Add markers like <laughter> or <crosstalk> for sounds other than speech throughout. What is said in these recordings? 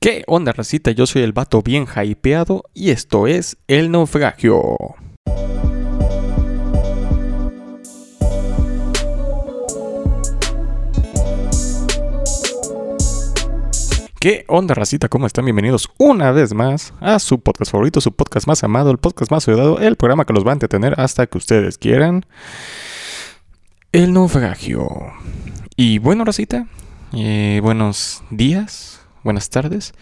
¿Qué onda, racita? Yo soy el vato bien hypeado y esto es El Naufragio. ¿Qué onda, racita? ¿Cómo están? Bienvenidos una vez más a su podcast favorito, su podcast más amado, el podcast más odiado, el programa que los va a entretener hasta que ustedes quieran. El Naufragio. Y bueno, racita, eh, buenos días, buenas tardes.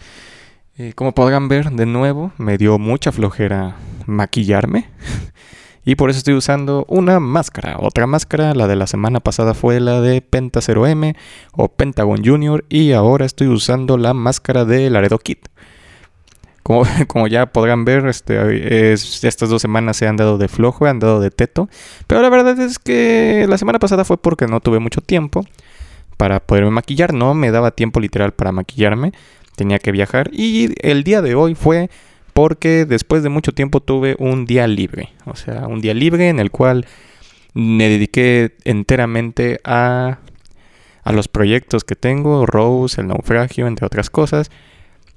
Eh, como podrán ver, de nuevo me dio mucha flojera maquillarme. <laughs> y por eso estoy usando una máscara. Otra máscara, la de la semana pasada fue la de Penta 0M o Pentagon Junior. Y ahora estoy usando la máscara de Laredo Kit. Como, <laughs> como, ya podrán ver, este, estas dos semanas se han dado de flojo, han dado de teto. Pero la verdad es que la semana pasada fue porque no tuve mucho tiempo para poderme maquillar. No me daba tiempo literal para maquillarme. Tenía que viajar. Y el día de hoy fue porque después de mucho tiempo tuve un día libre. O sea, un día libre en el cual me dediqué enteramente a, a los proyectos que tengo. Rose, el naufragio, entre otras cosas.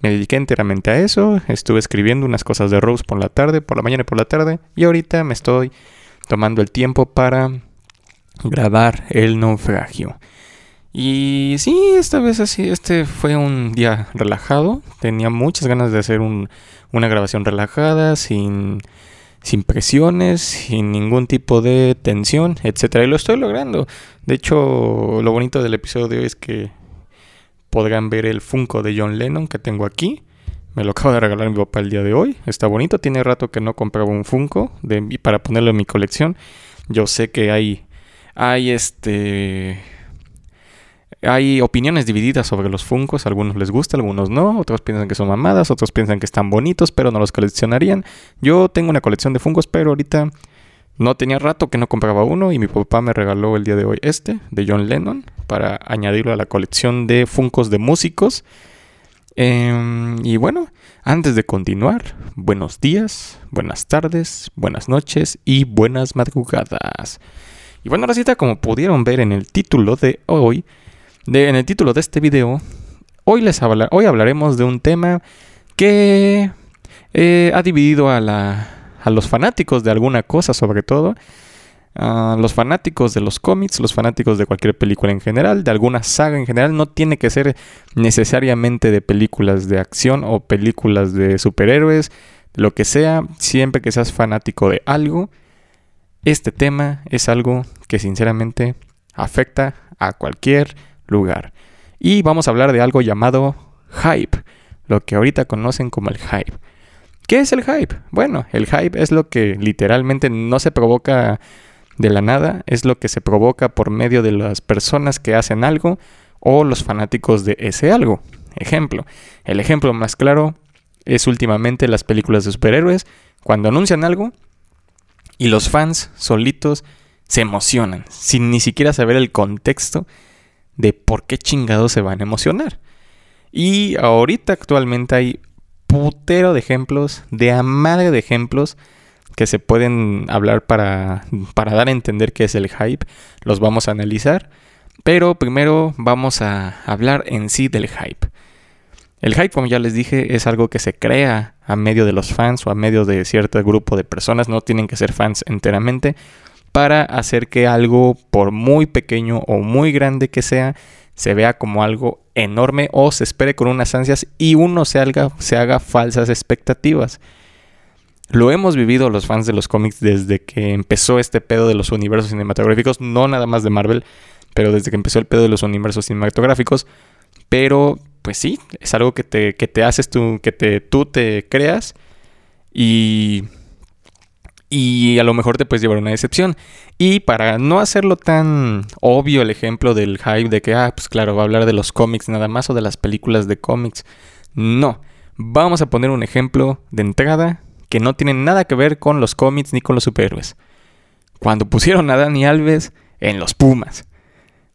Me dediqué enteramente a eso. Estuve escribiendo unas cosas de Rose por la tarde, por la mañana y por la tarde. Y ahorita me estoy tomando el tiempo para grabar el naufragio. Y sí, esta vez así, este fue un día relajado. Tenía muchas ganas de hacer una grabación relajada, sin, sin presiones, sin ningún tipo de tensión, etcétera. Y lo estoy logrando. De hecho, lo bonito del episodio de hoy es que podrán ver el Funko de John Lennon que tengo aquí. Me lo acabo de regalar mi papá el día de hoy. Está bonito. Tiene rato que no compraba un Funko para ponerlo en mi colección. Yo sé que hay, hay este hay opiniones divididas sobre los Funkos, algunos les gusta, algunos no, otros piensan que son mamadas, otros piensan que están bonitos, pero no los coleccionarían. Yo tengo una colección de Funkos, pero ahorita no tenía rato que no compraba uno y mi papá me regaló el día de hoy este, de John Lennon, para añadirlo a la colección de Funkos de músicos. Em, y bueno, antes de continuar, buenos días, buenas tardes, buenas noches y buenas madrugadas. Y bueno, ahora como pudieron ver en el título de hoy, en el título de este video, hoy, les hoy hablaremos de un tema que eh, ha dividido a, la, a los fanáticos de alguna cosa sobre todo. a los fanáticos de los cómics, los fanáticos de cualquier película en general, de alguna saga en general, no tiene que ser necesariamente de películas de acción o películas de superhéroes, lo que sea, siempre que seas fanático de algo, este tema es algo que sinceramente afecta a cualquier lugar. Y vamos a hablar de algo llamado hype, lo que ahorita conocen como el hype. ¿Qué es el hype? Bueno, el hype es lo que literalmente no se provoca de la nada, es lo que se provoca por medio de las personas que hacen algo o los fanáticos de ese algo. Ejemplo, el ejemplo más claro es últimamente las películas de superhéroes, cuando anuncian algo y los fans solitos se emocionan, sin ni siquiera saber el contexto de por qué chingados se van a emocionar. Y ahorita actualmente hay putero de ejemplos, de amarga de ejemplos que se pueden hablar para, para dar a entender qué es el hype. Los vamos a analizar. Pero primero vamos a hablar en sí del hype. El hype, como ya les dije, es algo que se crea a medio de los fans o a medio de cierto grupo de personas. No tienen que ser fans enteramente para hacer que algo, por muy pequeño o muy grande que sea, se vea como algo enorme o se espere con unas ansias y uno se haga, falsas expectativas. Lo hemos vivido los fans de los cómics desde que empezó este pedo de los universos cinematográficos, no nada más de Marvel, pero desde que empezó el pedo de los universos cinematográficos. Pero, pues sí, es algo que te, que te haces tú, que te, tú te creas y y a lo mejor te puedes llevar una decepción. Y para no hacerlo tan obvio el ejemplo del hype de que, ah, pues claro, va a hablar de los cómics nada más o de las películas de cómics. No, vamos a poner un ejemplo de entrada que no tiene nada que ver con los cómics ni con los superhéroes. Cuando pusieron a Dani Alves en los Pumas.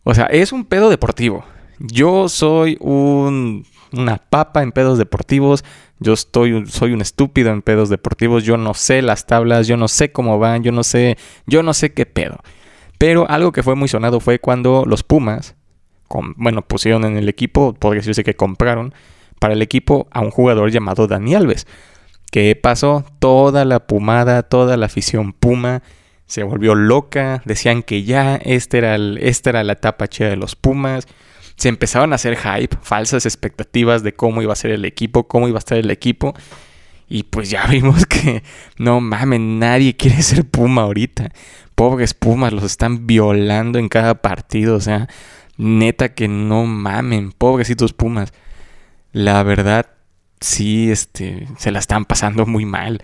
O sea, es un pedo deportivo. Yo soy un, una papa en pedos deportivos. Yo estoy, soy un estúpido en pedos deportivos, yo no sé las tablas, yo no sé cómo van, yo no sé, yo no sé qué pedo. Pero algo que fue muy sonado fue cuando los Pumas, bueno, pusieron en el equipo, podría decirse que compraron, para el equipo a un jugador llamado Dani Alves. ¿Qué pasó? Toda la pumada, toda la afición Puma se volvió loca. Decían que ya esta era, esta era la etapa chida de los Pumas. Se empezaron a hacer hype, falsas expectativas de cómo iba a ser el equipo, cómo iba a estar el equipo. Y pues ya <laughs> vimos que no mames, nadie quiere ser Puma ahorita. Pobres Pumas, los están violando en cada partido. O sea, neta que no mamen, pobrecitos Pumas. La verdad, sí, este, se la están pasando muy mal.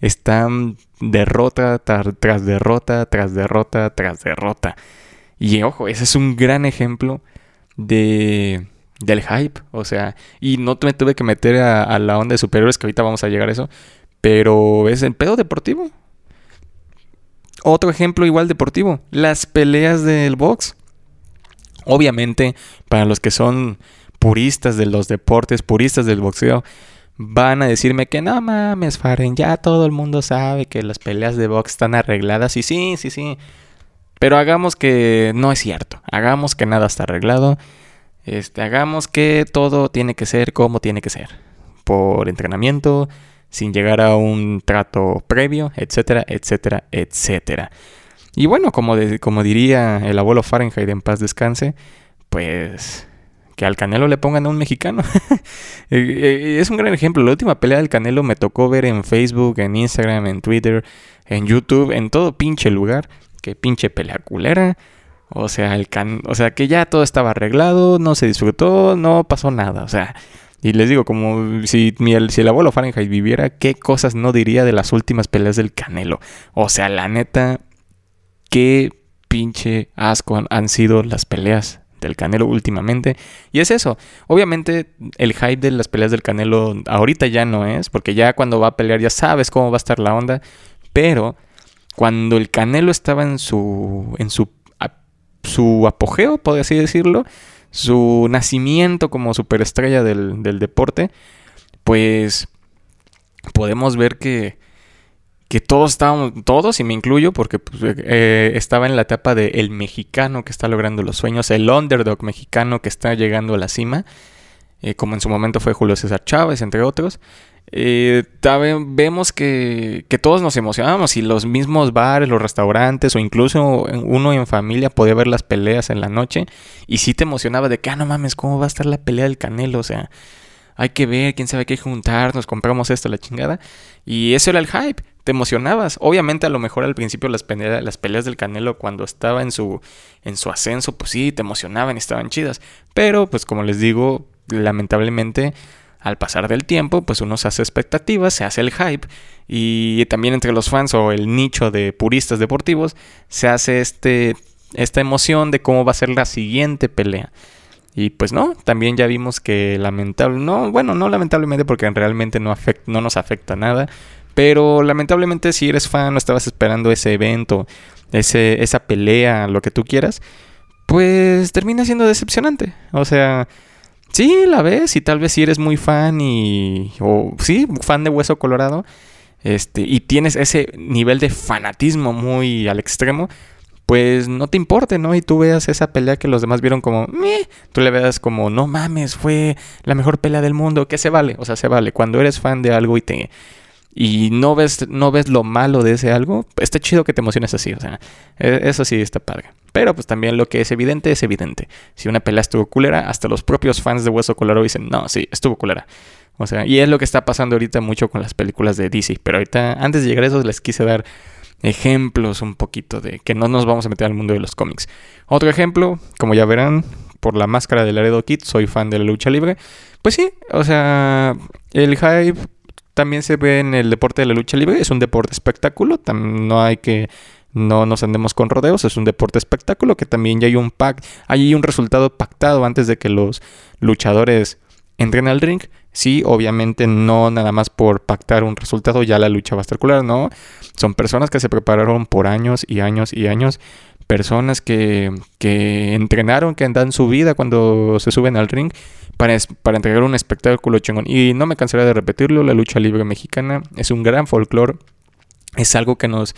Están derrota tras derrota, tras derrota, tras derrota. Y ojo, ese es un gran ejemplo de del hype. O sea, y no me tuve que meter a, la onda de superiores, que ahorita vamos a llegar a eso. Pero es el pedo deportivo. Otro ejemplo igual deportivo, las peleas del box. Obviamente, para los que son puristas de los deportes, puristas del boxeo, van a decirme que no mames, Faren, ya todo el mundo sabe que las peleas de box están arregladas. Y sí, sí, sí. Pero hagamos que no es cierto. Hagamos que nada está arreglado. Este, hagamos que todo tiene que ser como tiene que ser. Por entrenamiento, sin llegar a un trato previo, etcétera, etcétera, etcétera. Y bueno, como, como diría el abuelo Fahrenheit en paz descanse, pues que al Canelo le pongan a un mexicano. <laughs> Eh, eh, es un gran ejemplo. La última pelea del Canelo me tocó ver en Facebook, en Instagram, en Twitter, en YouTube, en todo pinche lugar. Que pinche pelea culera. O sea, el o sea, que ya todo estaba arreglado, no se disfrutó, no pasó nada. O sea, y les digo, como si, si el abuelo Fahrenheit viviera, ¿qué cosas no diría de las últimas peleas del Canelo? O sea, la neta, qué pinche asco han sido las peleas del Canelo últimamente. Y es eso. Obviamente el hype de las peleas del Canelo ahorita ya no es, porque ya cuando va a pelear ya sabes cómo va a estar la onda. Pero cuando el Canelo estaba en su, en su, su apogeo, podría así decirlo, su nacimiento como superestrella del, del deporte, pues podemos ver que que todos estábamos, todos y me incluyo porque pues, eh, estaba en la etapa de el mexicano que está logrando los sueños, el underdog mexicano que está llegando a la cima, eh, como en su momento fue Julio César Chávez, entre otros. Eh, vemos que, que, todos nos emocionábamos y los mismos bares, los restaurantes o incluso uno en familia podía ver las peleas en la noche y sí te emocionaba de que, ah, no mames, ¿cómo va a estar la pelea del Canelo? O sea, hay que ver, quién sabe qué juntarnos, compramos esto, la chingada. Y eso era el hype te emocionabas. Obviamente a lo mejor al principio las, peleas, las peleas del Canelo cuando estaba en su, en su ascenso, pues sí, te emocionaban, estaban chidas. Pero pues como les digo, lamentablemente al pasar del tiempo, pues uno se hace expectativas, se hace el hype y también entre los fans o el nicho de puristas deportivos se hace este, esta emoción de cómo va a ser la siguiente pelea. Y pues no, también ya vimos que lamentable, no, bueno, no lamentablemente porque realmente no, no nos afecta nada, pero lamentablemente si eres fan o estabas esperando ese evento, ese, esa pelea, lo que tú quieras, pues termina siendo decepcionante. O sea, sí, la ves y tal vez si eres muy fan y... o sí, fan de Hueso Colorado, este, y tienes ese nivel de fanatismo muy al extremo, pues no te importe, ¿no? Y tú veas esa pelea que los demás vieron como, Meh", tú le veas como, no mames, fue la mejor pelea del mundo, que se vale, o sea, se vale. Cuando eres fan de algo y te y no ves, no ves lo malo de ese algo, está chido que te emociones así, o sea, e, eso sí está padre. Pero pues también lo que es evidente es evidente. Si una pelea estuvo culera, hasta los propios fans de Hueso Colorado dicen, no, sí, estuvo culera. O sea, y es lo que está pasando ahorita mucho con las películas de DC. Pero ahorita, antes de llegar a eso, les quise dar ejemplos un poquito de que no nos vamos a meter al mundo de los cómics. Otro ejemplo, como ya verán, por la máscara del Laredo Kid, soy fan de la lucha libre. Pues sí, o sea, el hype también se ve en el deporte de la lucha libre. Es un deporte espectáculo. No hay que. No nos andemos con rodeos. Es un deporte espectáculo que también ya hay un pack. Hay un resultado pactado antes de que los luchadores entren al ring. Sí, obviamente no nada más por pactar un resultado ya la lucha va a estar culera, no. Son personas que se prepararon por años y años y años. Personas que, que entrenaron, que dan su vida cuando se suben al ring para, para entregar un espectáculo chingón. Y no me cansaré de repetirlo, la lucha libre mexicana es un gran folclore. Es algo que nos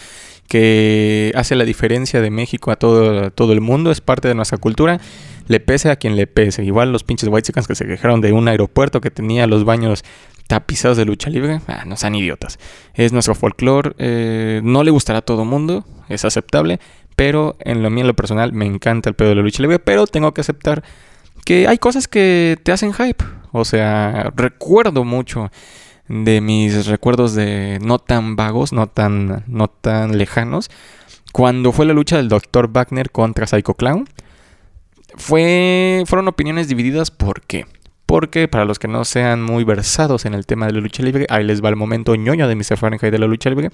que hace la diferencia de México a todo, todo el mundo, es parte de nuestra cultura. le pese a quien le pese. Igual los pinches White Chickens que se quejaron de un aeropuerto que tenía los baños tapizados de lucha libre, ah, no sean idiotas. Es nuestro folclore, eh, no le gustará a todo mundo, es aceptable, pero en lo mío, en lo personal, me encanta el pedo de la lucha libre, pero tengo que aceptar que hay cosas que te hacen hype. O sea, recuerdo mucho de mis recuerdos de no tan vagos, no tan, no tan lejanos, cuando fue la lucha del Dr. Wagner contra Psycho Clown. Fue, fueron opiniones divididas, ¿por qué? Porque para los que no sean muy versados en el tema de la lucha libre, ahí les va el momento ñoño de Mr. Fahrenheit de la lucha libre.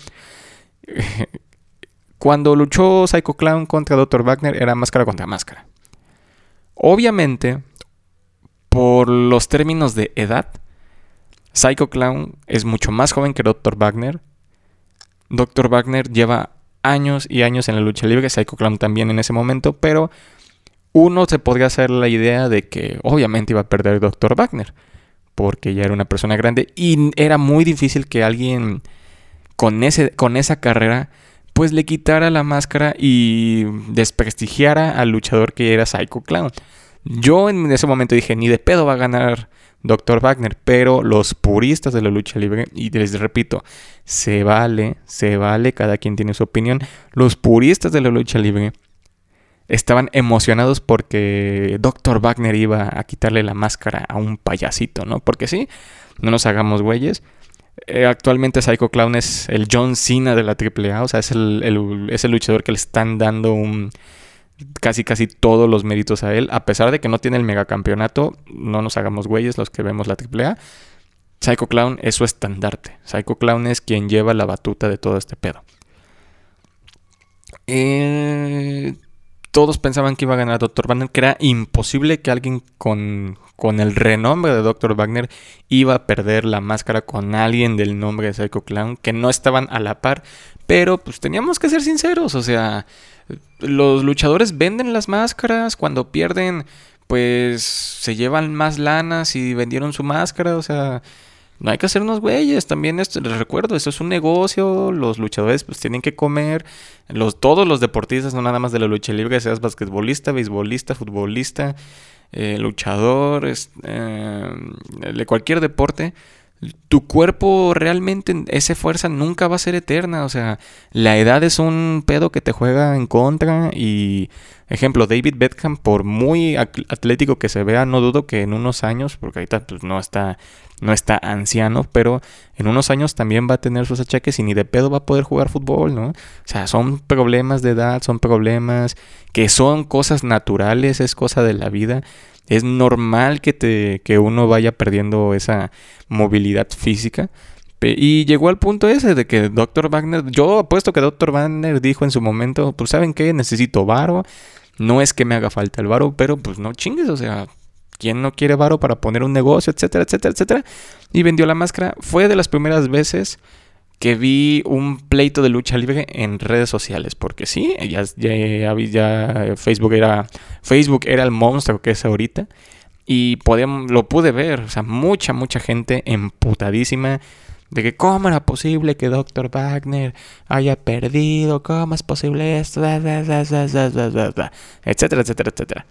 <laughs> Cuando luchó Psycho Clown contra Dr. Wagner era máscara contra máscara. Obviamente, por los términos de edad, Psycho Clown es mucho más joven que Dr. Wagner. Dr. Wagner lleva años y años en la lucha libre, Psycho Clown también en ese momento, pero uno se podría hacer la idea de que obviamente iba a perder Dr. Wagner, porque ya era una persona grande y era muy difícil que alguien con, ese, con esa carrera pues le quitara la máscara y desprestigiara al luchador que era Psycho Clown. Yo en ese momento dije, ni de pedo va a ganar Dr. Wagner, pero los puristas de la lucha libre, y les repito, se vale, se vale, cada quien tiene su opinión, los puristas de la lucha libre estaban emocionados porque Dr. Wagner iba a quitarle la máscara a un payasito, ¿no? Porque sí, no nos hagamos güeyes. Eh, actualmente Psycho Clown es el John Cena de la AAA, o sea, es el, es el luchador que le están dando un casi casi todos los méritos a él, a pesar de que no tiene el megacampeonato, no nos hagamos güeyes los que vemos la AAA. Psycho Clown es su estandarte. Psycho Clown es quien lleva la batuta de todo este pedo. Eh, todos pensaban que iba a ganar Dr. Wagner, que era imposible que alguien con, con el renombre de Dr. Wagner iba a perder la máscara con alguien del nombre de Psycho Clown, que no estaban a la par. Pero pues teníamos que ser sinceros, o sea, los luchadores venden las máscaras, cuando pierden, pues se llevan más lanas y vendieron su máscara, o sea, no hay que hacernos güeyes, también esto, les recuerdo, esto es un negocio, los luchadores pues tienen que comer, los, todos los deportistas, no nada más de la lucha libre, seas basquetbolista, beisbolista, futbolista, eh, luchador, eh, de cualquier deporte, tu cuerpo realmente, esa fuerza nunca va a ser eterna. O sea, la edad es un pedo que te juega en contra. Y, ejemplo, David Beckham, por muy atlético que se vea, no dudo que en unos años, porque ahorita pues, no está no está anciano, pero en unos años también va a tener sus achaques y ni de pedo va a poder jugar fútbol, ¿no? O sea, son problemas de edad, son problemas que son cosas naturales, es cosa de la vida es normal que, te, que uno vaya perdiendo esa movilidad física. Y llegó al punto ese de que Dr. Wagner, yo apuesto que Dr. Wagner dijo en su momento, pues saben qué, necesito varo, no es que me haga falta el varo, pero pues no chingues, o sea, ¿quién no quiere varo para poner un negocio, etcétera, etcétera, etcétera? Y vendió la máscara, fue de las primeras veces que vi un pleito de lucha libre en redes sociales, porque sí, ya, ya, ya Facebook era Facebook era el monstruo que es ahorita y podíamos, lo pude ver, o sea, mucha mucha gente emputadísima de que cómo era posible que Dr. Wagner haya perdido, cómo es posible esto, etcétera, etcétera, etcétera.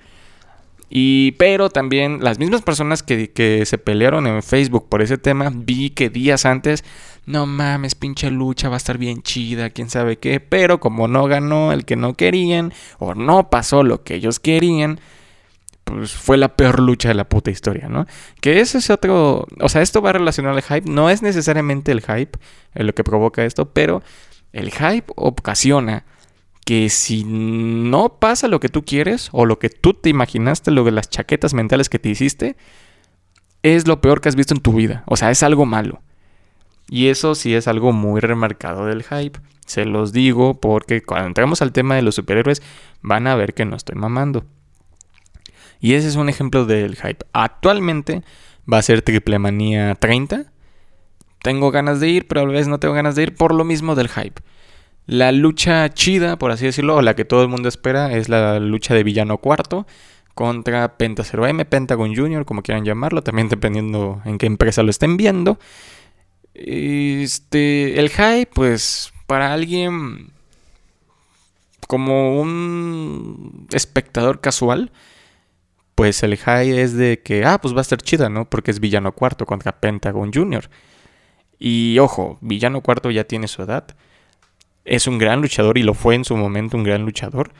Y, pero también las mismas personas que, que, se pelearon en Facebook por ese tema, vi que días antes no mames, pinche lucha va a estar bien chida, quién sabe qué, pero como no ganó el que no querían, o no pasó lo que ellos querían, pues fue la peor lucha de la puta historia, ¿no? Que ese es otro, o sea, esto va relacionado al hype, no es necesariamente el hype lo que provoca esto, pero el hype ocasiona que si no pasa lo que tú quieres o lo que tú te imaginaste, lo de las chaquetas mentales que te hiciste, es lo peor que has visto en tu vida, o sea, es algo malo. Y eso sí es algo muy remarcado del hype. Se los digo porque cuando entramos al tema de los superhéroes van a ver que no estoy mamando. Y ese es un ejemplo del hype. Actualmente va a ser Triple Manía 30. Tengo ganas de ir, pero a la vez no tengo ganas de ir por lo mismo del hype. La lucha chida, por así decirlo, o la que todo el mundo espera, es la lucha de Villano Cuarto contra Penta 0M, Pentagon Junior, como quieran llamarlo, también dependiendo en qué empresa lo estén viendo. Este, el hype, pues, para alguien como un espectador casual, pues el high es de que, ah, pues va a estar chida, ¿no? Porque es villano cuarto contra Pentagon Jr. Y ojo, villano cuarto ya tiene su edad. Es un gran luchador y lo fue en su momento un gran luchador.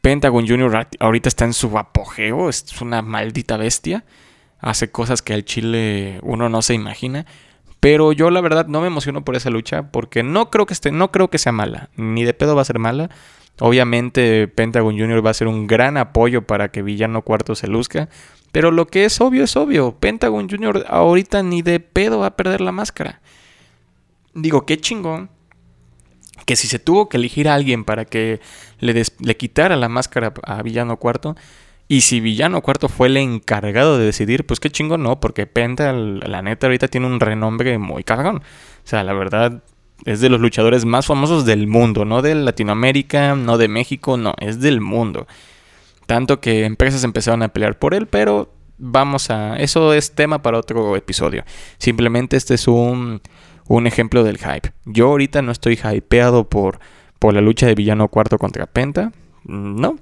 Pentagon Jr. ahorita está en su apogeo, es una maldita bestia. Hace cosas que al chile uno no se imagina. Pero yo la verdad no me emociono por esa lucha porque no creo que esté, no creo que sea mala, ni de pedo va a ser mala. Obviamente Pentagon Jr. va a ser un gran apoyo para que Villano Cuarto se luzca, pero lo que es obvio es obvio, Pentagon Jr. ahorita ni de pedo va a perder la máscara. Digo, qué chingón que si se tuvo que elegir a alguien para que le, le quitara la máscara a Villano Cuarto, y si Villano Cuarto fue el encargado de decidir, pues qué chingo no, porque Penta, la neta, ahorita tiene un renombre muy cagón. O sea, la verdad, es de los luchadores más famosos del mundo, no de Latinoamérica, no de México, no, es del mundo. Tanto que empresas empezaron a pelear por él, pero vamos a... Eso es tema para otro episodio. Simplemente este es un, un ejemplo del hype. Yo ahorita no estoy hypeado por, por la lucha de Villano Cuarto contra Penta, no.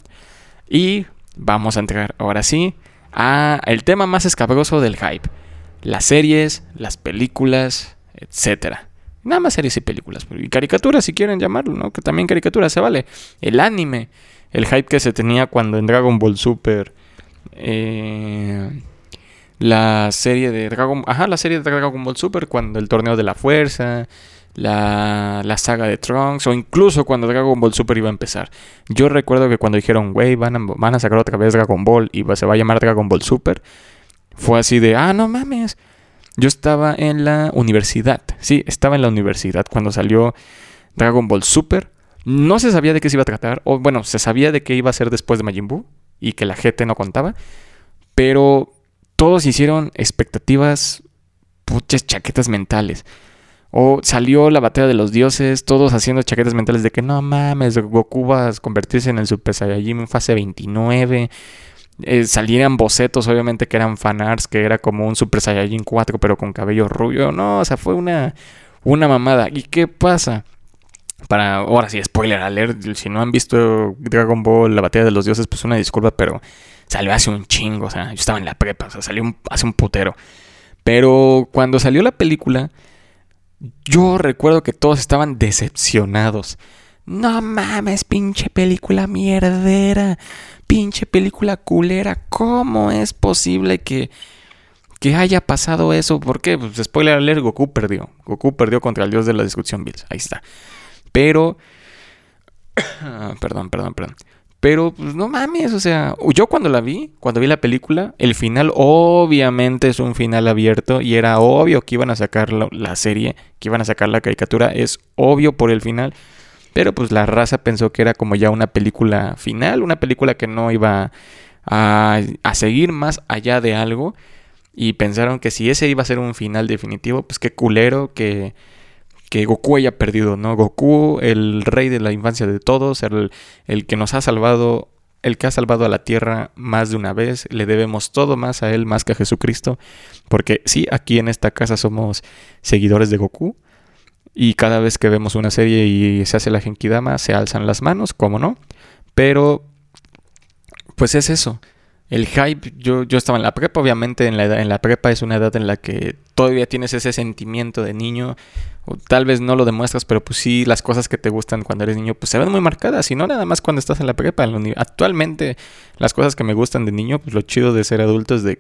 Y vamos a entrar ahora sí a el tema más escabroso del hype. Las series, las películas, etcétera. Nada más series y películas. Y caricaturas, si quieren llamarlo, ¿no? Que también caricaturas se vale. El anime. El hype que se tenía cuando en Dragon Ball Super. Eh, la serie de Dragon. Ajá, la serie de Dragon Ball Super. Cuando el torneo de la fuerza la, la, saga de Trunks o incluso cuando Dragon Ball Super iba a empezar. Yo recuerdo que cuando dijeron, güey, van van a sacar otra vez Dragon Ball y se va a llamar Dragon Ball Super, fue así de, ah, no mames. Yo estaba en la universidad, sí, estaba en la universidad cuando salió Dragon Ball Super. No se sabía de qué se iba a tratar, o bueno, se sabía de qué iba a ser después de Majin Buu y que la gente no contaba, pero todos hicieron expectativas, puches chaquetas mentales. O salió la batalla de los dioses, todos haciendo chaquetas mentales de que no mames, Goku va a convertirse en el Super Saiyajin en fase 29. Eh, salían bocetos, obviamente, que eran fanarts, que era como un Super Saiyajin 4, pero con cabello rubio. No, o sea, fue una, una mamada. ¿Y qué pasa? Para, ahora sí, spoiler alert, si no han visto Dragon Ball, la batalla de los dioses, pues una disculpa, pero salió hace un chingo, o sea, yo estaba en la prepa, o sea, salió hace un putero. Pero cuando salió la película, yo recuerdo que todos estaban decepcionados. No mames, pinche película mierdera. Pinche película culera. ¿Cómo es posible que, que haya pasado eso? ¿Por qué? Pues spoiler alert, Goku perdió. Goku perdió contra el dios de la discusión Bills. Ahí está. Pero... perdón, perdón, perdón. Pero, pues no mames, o sea, yo cuando la vi, cuando vi la película, el final obviamente es un final abierto y era obvio que iban a sacar la, serie, que iban a sacar la caricatura, es obvio por el final. Pero pues la raza pensó que era como ya una película final, una película que no iba a, seguir más allá de algo. Y pensaron que si ese iba a ser un final definitivo, pues qué culero que que Goku haya perdido, ¿no? Goku, el rey de la infancia de todos, el, el, que nos ha salvado, el que ha salvado a la tierra más de una vez, le debemos todo más a él, más que a Jesucristo, porque sí, aquí en esta casa somos seguidores de Goku, y cada vez que vemos una serie y se hace la Genkidama, se alzan las manos, ¿cómo no? Pero, pues es eso. El hype, yo, yo estaba en la prepa, obviamente en la, edad, en la prepa es una edad en la que todavía tienes ese sentimiento de niño, o tal vez no lo demuestras, pero pues sí, las cosas que te gustan cuando eres niño, pues se ven muy marcadas, y no nada más cuando estás en la prepa. Actualmente, las cosas que me gustan de niño, pues lo chido de ser adulto es de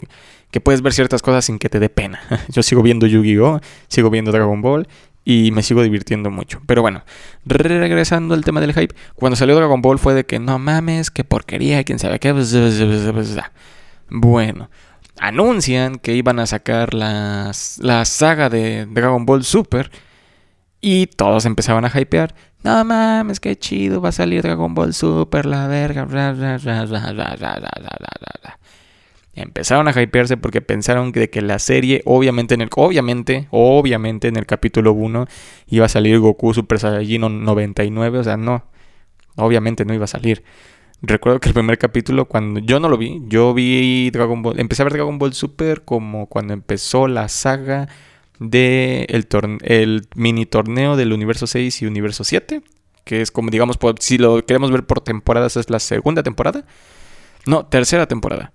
que puedes ver ciertas cosas sin que te dé pena. <laughs> Yo sigo viendo Yu-Gi-Oh!, sigo viendo Dragon Ball, y me sigo divirtiendo mucho. Pero bueno, regresando al tema del hype, cuando salió Dragon Ball fue de que no mames, qué porquería, quién sabe qué. Bueno, anuncian que iban a sacar las, la saga de Dragon Ball Super y todos empezaban a hypear. No mames, qué chido, va a salir Dragon Ball Super, la verga. Empezaron a hypearse porque pensaron que, que la serie, obviamente, en el, obviamente, obviamente en el capítulo 1 iba a salir Goku Super Saiyajin 99, o sea, no, obviamente no iba a salir. Recuerdo que el primer capítulo, cuando yo no lo vi, yo vi Dragon Ball, empecé a ver Dragon Ball Super como cuando empezó la saga de el, el mini torneo del universo 6 y universo 7, que es como digamos, si lo queremos ver por temporadas, es la segunda temporada. No, tercera temporada.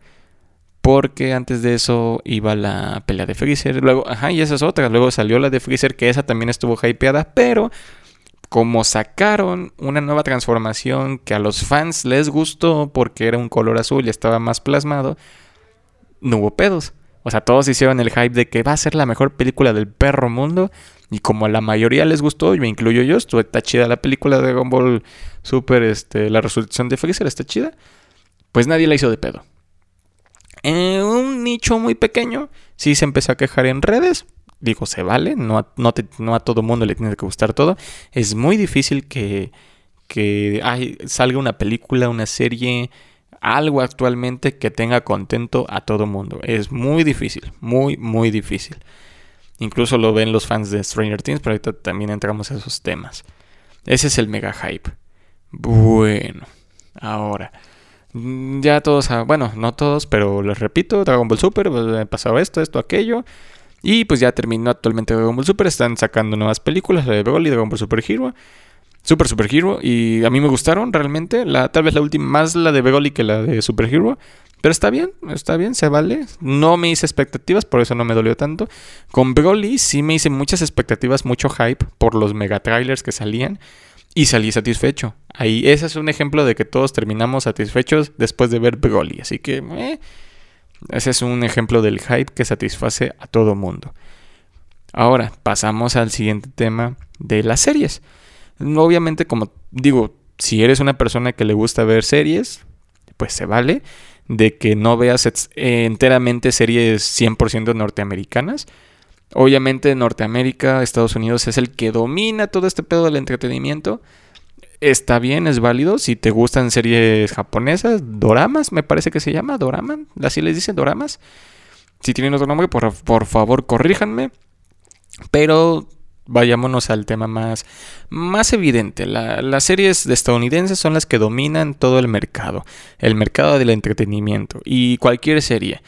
Porque antes de eso iba la pelea de Freezer. Luego, ajá, y esa es otra. Luego salió la de Freezer, que esa también estuvo hypeada. Pero como sacaron una nueva transformación que a los fans les gustó porque era un color azul y estaba más plasmado, no hubo pedos. O sea, todos hicieron el hype de que va a ser la mejor película del perro mundo. Y como a la mayoría les gustó, y me incluyo yo, estuvo está chida la película de Dragon Ball Super, este, la resurrección de Freezer está chida. Pues nadie la hizo de pedo. En un nicho muy pequeño, sí se empezó a quejar en redes. Digo, se vale, no a, no, a todo mundo le tiene que gustar todo. Es muy difícil que, que salga una película, una serie, algo actualmente que tenga contento a todo mundo. Es muy difícil, muy, muy difícil. Incluso lo ven los fans de Stranger Things, pero ahorita también entramos a esos temas. Ese es el mega hype. Bueno, ahora. Mm, ya todos, bueno, no todos, pero les repito, Dragon Ball Super, pues, pasado esto, esto, aquello. Y pues ya terminó actualmente Dragon Ball Super, están sacando nuevas películas, la de Broly, Dragon Ball Super Hero. Super Super Hero y a mí me gustaron realmente, la, tal vez la última, más la de Broly que la de Super Hero. Pero está bien, está bien, se vale. No me hice expectativas, por eso no me dolió tanto. Con Broly sí me hice muchas expectativas, mucho hype por los mega trailers que salían y salí satisfecho. Ahí, ese es un ejemplo de que todos terminamos satisfechos después de ver Broly. Así que, eh, ese es un ejemplo del hype que satisface a todo mundo. Ahora, pasamos al siguiente tema de las series. Obviamente, como digo, si eres una persona que le gusta ver series, pues se vale de que no veas enteramente series 100% norteamericanas. Obviamente Norteamérica, Estados Unidos es el que domina todo este pedo del entretenimiento. Está bien, es válido. Si te gustan series japonesas, doramas, me parece que se llama, doraman, así les dicen, doramas. Si tienen otro nombre, por, por favor, corríjanme. Pero vayámonos al tema más, más evidente. las series estadounidenses son las que dominan todo el mercado, el mercado del entretenimiento y cualquier serie.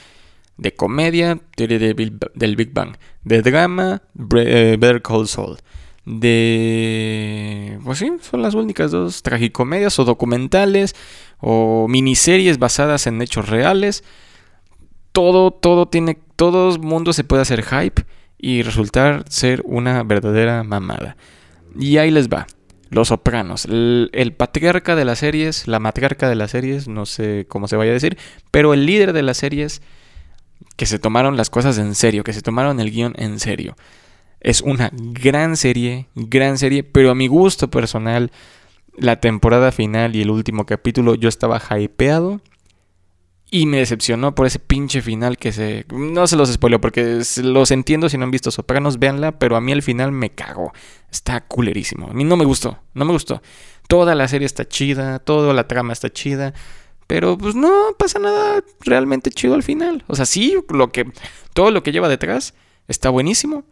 De comedia, serie del Big Bang. De drama, eh, Better Call Saul. De... Pues sí, son las únicas dos. Tragicomedias o documentales o miniseries basadas en hechos reales. Todo, todo tiene... Todo el mundo se puede hacer hype y resultar ser una verdadera mamada. Y ahí les va. Los Sopranos. El, patriarca de las series, la matriarca de las series, no sé cómo se vaya a decir, pero el líder de las series que se tomaron las cosas en serio, que se tomaron el guion en serio. Es una gran serie, gran serie, pero a mi gusto personal, la temporada final y el último capítulo yo estaba hypeado y me decepcionó por ese pinche final que se... No se los spoileo porque los entiendo si no han visto Sopranos, véanla, pero a mí el final me cago. Está culerísimo. A mí no me gustó, no me gustó. Toda la serie está chida, toda la trama está chida, pero pues no pasa nada realmente chido al final. O sea, sí, lo que, todo lo que lleva detrás está buenísimo,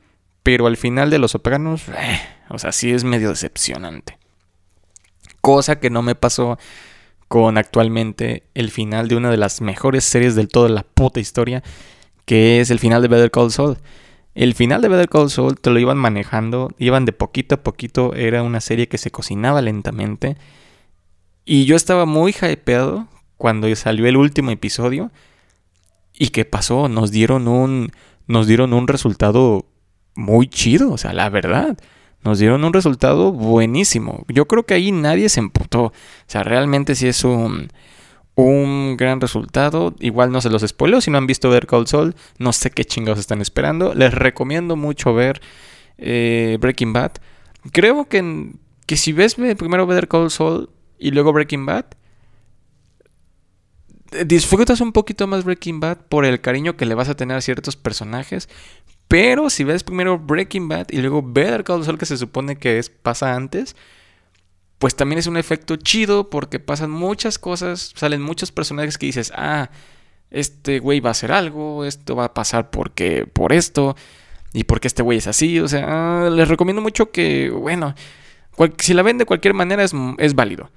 pero al final de Los Sopranos, eh, o sea, sí es medio decepcionante. Cosa que no me pasó con actualmente el final de una de las mejores series del todo de la puta historia, que es el final de Better Call Saul. El final de Better Call Saul te lo iban manejando, iban de poquito a poquito, era una serie que se cocinaba lentamente. Y yo estaba muy hypeado cuando salió el último episodio. ¿Y qué pasó? Nos dieron un, nos dieron un resultado muy chido, o sea, la verdad nos dieron un resultado buenísimo. Yo creo que ahí nadie se emputó. O sea, realmente sí es un, un gran resultado. Igual no se los spoileo si no han visto ver Cold Soul. No sé qué chingados están esperando. Les recomiendo mucho ver eh, Breaking Bad. Creo que, que si ves primero ver Cold Soul y luego Breaking Bad, disfrutas un poquito más Breaking Bad por el cariño que le vas a tener a ciertos personajes. Pero si ves primero Breaking Bad y luego Better Call Saul, que se supone que es, pasa antes, pues también es un efecto chido porque pasan muchas cosas, salen muchos personajes que dices, ah, este güey va a hacer algo, esto va a pasar porque por esto y porque este güey es así, o sea, les recomiendo mucho que, bueno, si la ven de cualquier manera es, es válido.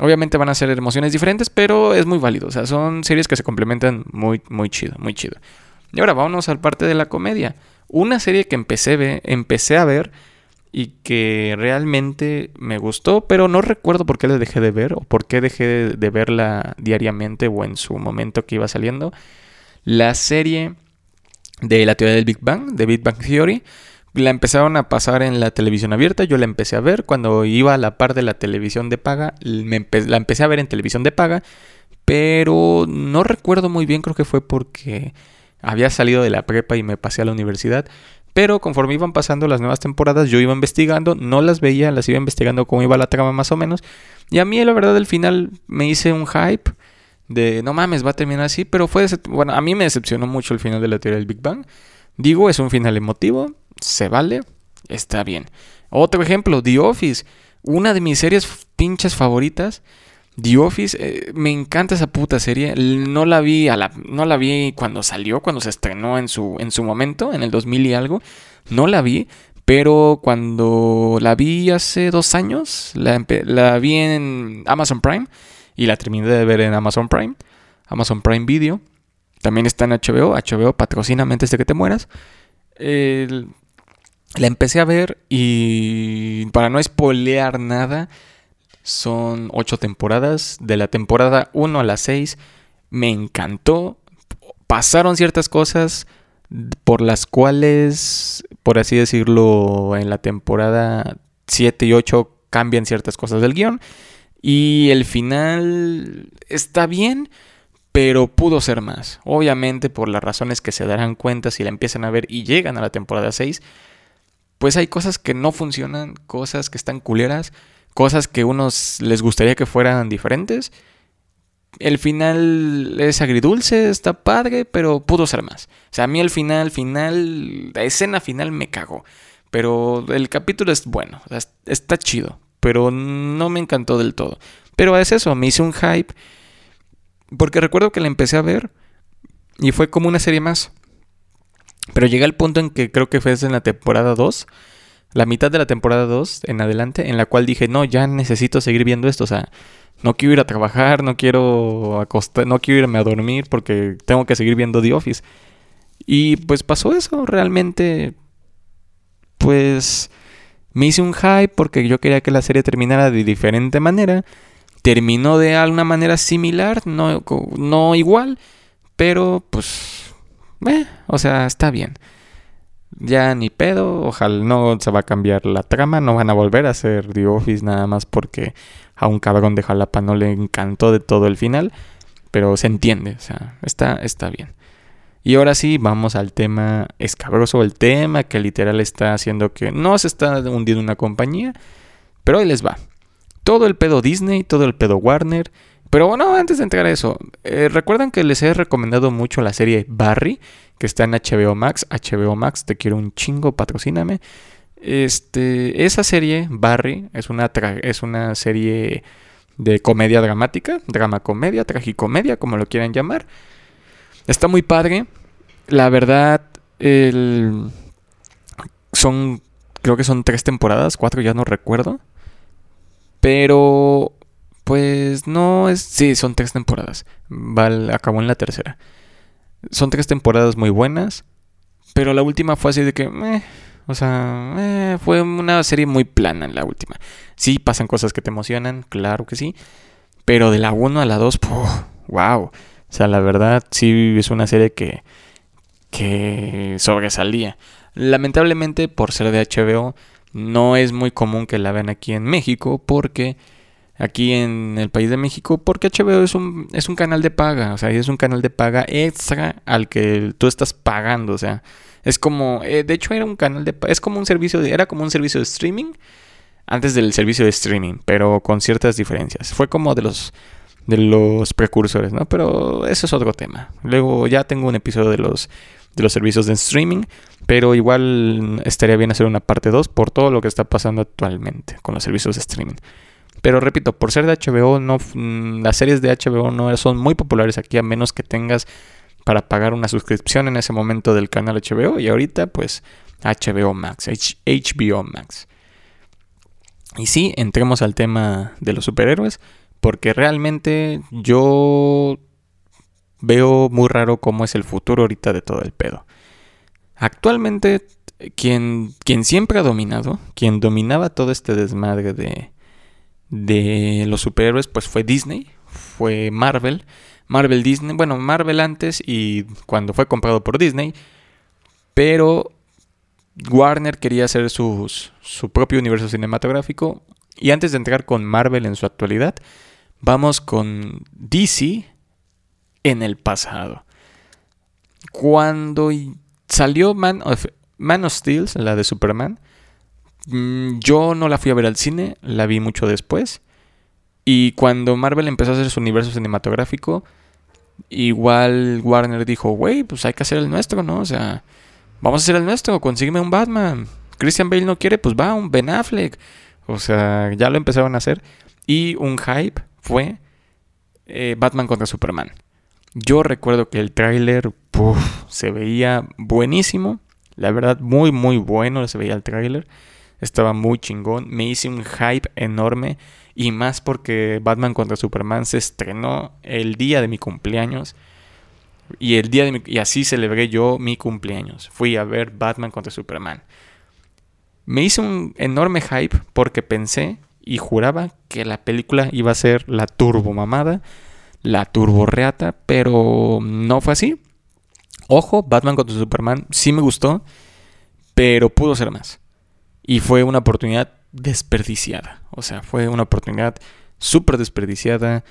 Obviamente van a ser emociones diferentes, pero es muy válido. O sea, son series que se complementan muy, muy chido, muy chido. Y ahora vámonos al parte de la comedia. Una serie que empecé, a ver y que realmente me gustó, pero no recuerdo por qué la dejé de ver o por qué dejé de verla diariamente o en su momento que iba saliendo. La serie de la teoría del Big Bang, de Big Bang Theory, la empezaron a pasar en la televisión abierta, yo la empecé a ver cuando iba a la par de la televisión de paga, la empecé a ver en televisión de paga, pero no recuerdo muy bien, creo que fue porque había salido de la prepa y me pasé a la universidad. Pero conforme iban pasando las nuevas temporadas, yo iba investigando, no las veía, las iba investigando cómo iba la trama más o menos. Y a mí, la verdad, al final me hice un hype de no mames, va a terminar así. Pero fue, bueno, a mí me decepcionó mucho el final de la teoría del Big Bang. Digo, es un final emotivo, se vale, está bien. Otro ejemplo, The Office, una de mis series pinches favoritas. The Office, eh, me encanta esa puta serie. No la vi a la, no la vi cuando salió, cuando se estrenó en su, en su momento, en el 2000 y algo. No la vi, pero cuando la vi hace dos años, la, vi en Amazon Prime y la terminé de ver en Amazon Prime, Amazon Prime Video. También está en HBO, HBO patrocíname antes de que te mueras. La empecé a ver y para no spoilear nada, son ocho temporadas. De la temporada 1 a la 6 me encantó. Pasaron ciertas cosas por las cuales, por así decirlo, en la temporada 7 y 8 cambian ciertas cosas del guion. Y el final está bien, pero pudo ser más. Obviamente por las razones que se darán cuenta si la empiezan a ver y llegan a la temporada 6, pues hay cosas que no funcionan, cosas que están culeras cosas que unos les gustaría que fueran diferentes. El final es agridulce, está padre, pero pudo ser más. O sea, a mí el final, final, la escena final me cagó. Pero el capítulo es bueno, está chido, pero no me encantó del todo. Pero es eso, me hice un hype. Porque recuerdo que la empecé a ver y fue como una serie más. Pero llegué al punto en que creo que fue en la temporada 2 la mitad de la temporada 2 en adelante, en la cual dije, no, ya necesito seguir viendo esto, o sea, no quiero ir a trabajar, no quiero acostar, no quiero irme a dormir porque tengo que seguir viendo The Office. Y pues pasó eso, realmente, pues me hice un hype porque yo quería que la serie terminara de diferente manera. Terminó de alguna manera similar, no, no igual, pero pues, eh, o sea, está bien ya ni pedo, ojalá no se va a cambiar la trama, no van a volver a hacer The Office nada más porque a un cabrón de Jalapa no le encantó de todo el final, pero se entiende, o sea, está, está bien. Y ahora sí, vamos al tema escabroso, el tema que literal está haciendo que no se está hundiendo una compañía, pero ahí les va. Todo el pedo Disney, todo el pedo Warner, pero bueno, antes de entrar a eso, eh, recuerdan que les he recomendado mucho la serie Barry, que está en HBO Max. HBO Max, te quiero un chingo, patrocíname. Este, esa serie, Barry, es una, es una serie de comedia dramática, drama comedia, tragicomedia, como lo quieran llamar. Está muy padre. La verdad, son, creo que son tres temporadas, cuatro ya no recuerdo. Pero, pues no es, sí, son tres temporadas. Val, acabó en la tercera. Son tres temporadas muy buenas, pero la última fue así de que, o sea, fue una serie muy plana en la última. Sí, pasan cosas que te emocionan, claro que sí, pero de la 1 a la 2, wow. O sea, la verdad, sí es una serie que, que sobresalía. Lamentablemente, por ser de HBO, no es muy común que la vean aquí en México porque aquí en el país de México porque HBO es un, es un canal de paga, o sea, es un canal de paga extra al que tú estás pagando, o sea, es como, eh, de hecho era un canal de es como un servicio de, era como un servicio de streaming antes del servicio de streaming, pero con ciertas diferencias. Fue como de los de los precursores, ¿no? Pero eso es otro tema. Luego ya tengo un episodio de los de los servicios de streaming, pero igual estaría bien hacer una parte 2 por todo lo que está pasando actualmente con los servicios de streaming. Pero repito, por ser de HBO, no, mm, las series de HBO no son muy populares aquí, a menos que tengas para pagar una suscripción en ese momento del canal HBO. Y ahorita, pues, HBO Max, HBO Max. Y sí, entremos al tema de los superhéroes, porque realmente yo veo muy raro cómo es el futuro ahorita de todo el pedo. Actualmente, quien, quien siempre ha dominado, quien dominaba todo este desmadre de, de los superhéroes, pues fue Disney, fue Marvel. Marvel Disney, bueno, Marvel antes y cuando fue comprado por Disney, pero Warner quería hacer su propio universo cinematográfico y antes de entrar con Marvel en su actualidad, vamos con DC en el pasado. Cuando salió Man of, Man of Steel, la de Superman, yo no la fui a ver al cine, la vi mucho después. Y cuando Marvel empezó a hacer su universo cinematográfico, igual Warner dijo, güey, pues hay que hacer el nuestro, ¿no? O sea, vamos a hacer el nuestro, consígueme un Batman. Christian Bale no quiere, pues va, un Ben Affleck. O sea, ya lo empezaron a hacer. Y un hype fue eh, Batman contra Superman. Yo recuerdo que el tráiler se veía buenísimo. La verdad, muy, muy bueno se veía el tráiler. Estaba muy chingón. Me hice un hype enorme. Y más porque Batman contra Superman se estrenó el día de mi cumpleaños. Y, el día de y así celebré yo mi cumpleaños. Fui a ver Batman contra Superman. Me hice un enorme hype porque pensé y juraba que la película iba a ser la turbo mamada, la turbo reata, pero no fue así. Ojo, Batman contra Superman sí me gustó, pero pudo ser más. Y fue una oportunidad desperdiciada. O sea, fue una oportunidad súper desperdiciada.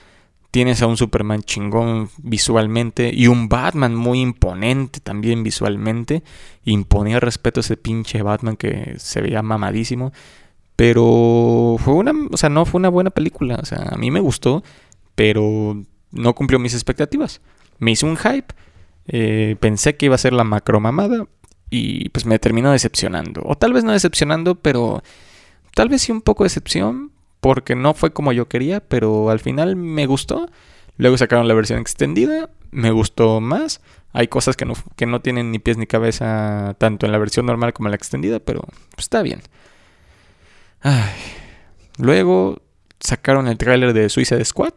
Tienes a un Superman chingón visualmente y un Batman muy imponente también visualmente. Imponía respeto a ese pinche Batman que se veía mamadísimo. Pero fue una, o sea, no fue una buena película. O sea, a mí me gustó, pero no cumplió mis expectativas. Me hizo un hype. Eh, pensé que iba a ser la macro mamada y pues me terminó decepcionando. O tal vez no decepcionando, pero tal vez sí un poco de decepción porque no fue como yo quería, pero al final me gustó. Luego sacaron la versión extendida, me gustó más. Hay cosas que no, que no tienen ni pies ni cabeza tanto en la versión normal como en la extendida, pero pues, está bien. Luego sacaron el tráiler de Suicide Squad.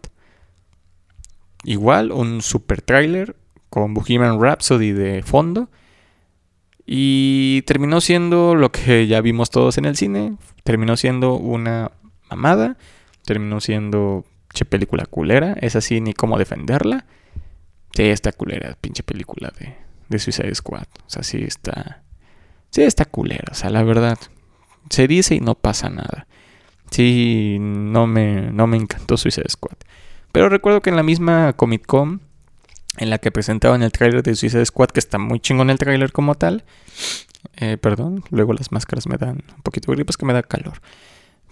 Igual, un super tráiler con Bohemian Rhapsody de fondo. Y terminó siendo lo que ya vimos todos en el cine. Terminó siendo una mamada. Terminó siendo che película culera. Es así ni cómo defenderla. Sí, está culera, pinche película de, de Suicide Squad. O sea, sí está. Sí está culera. O sea, la verdad. Se dice y no pasa nada. Sí, no me, no me encantó Suicide Squad. Pero recuerdo que en la misma Comic Con, en la que presentaban el tráiler de Suicide Squad, que está muy chingón el tráiler como tal. Eh, perdón, luego las máscaras me dan un poquito de gripe, es que me da calor.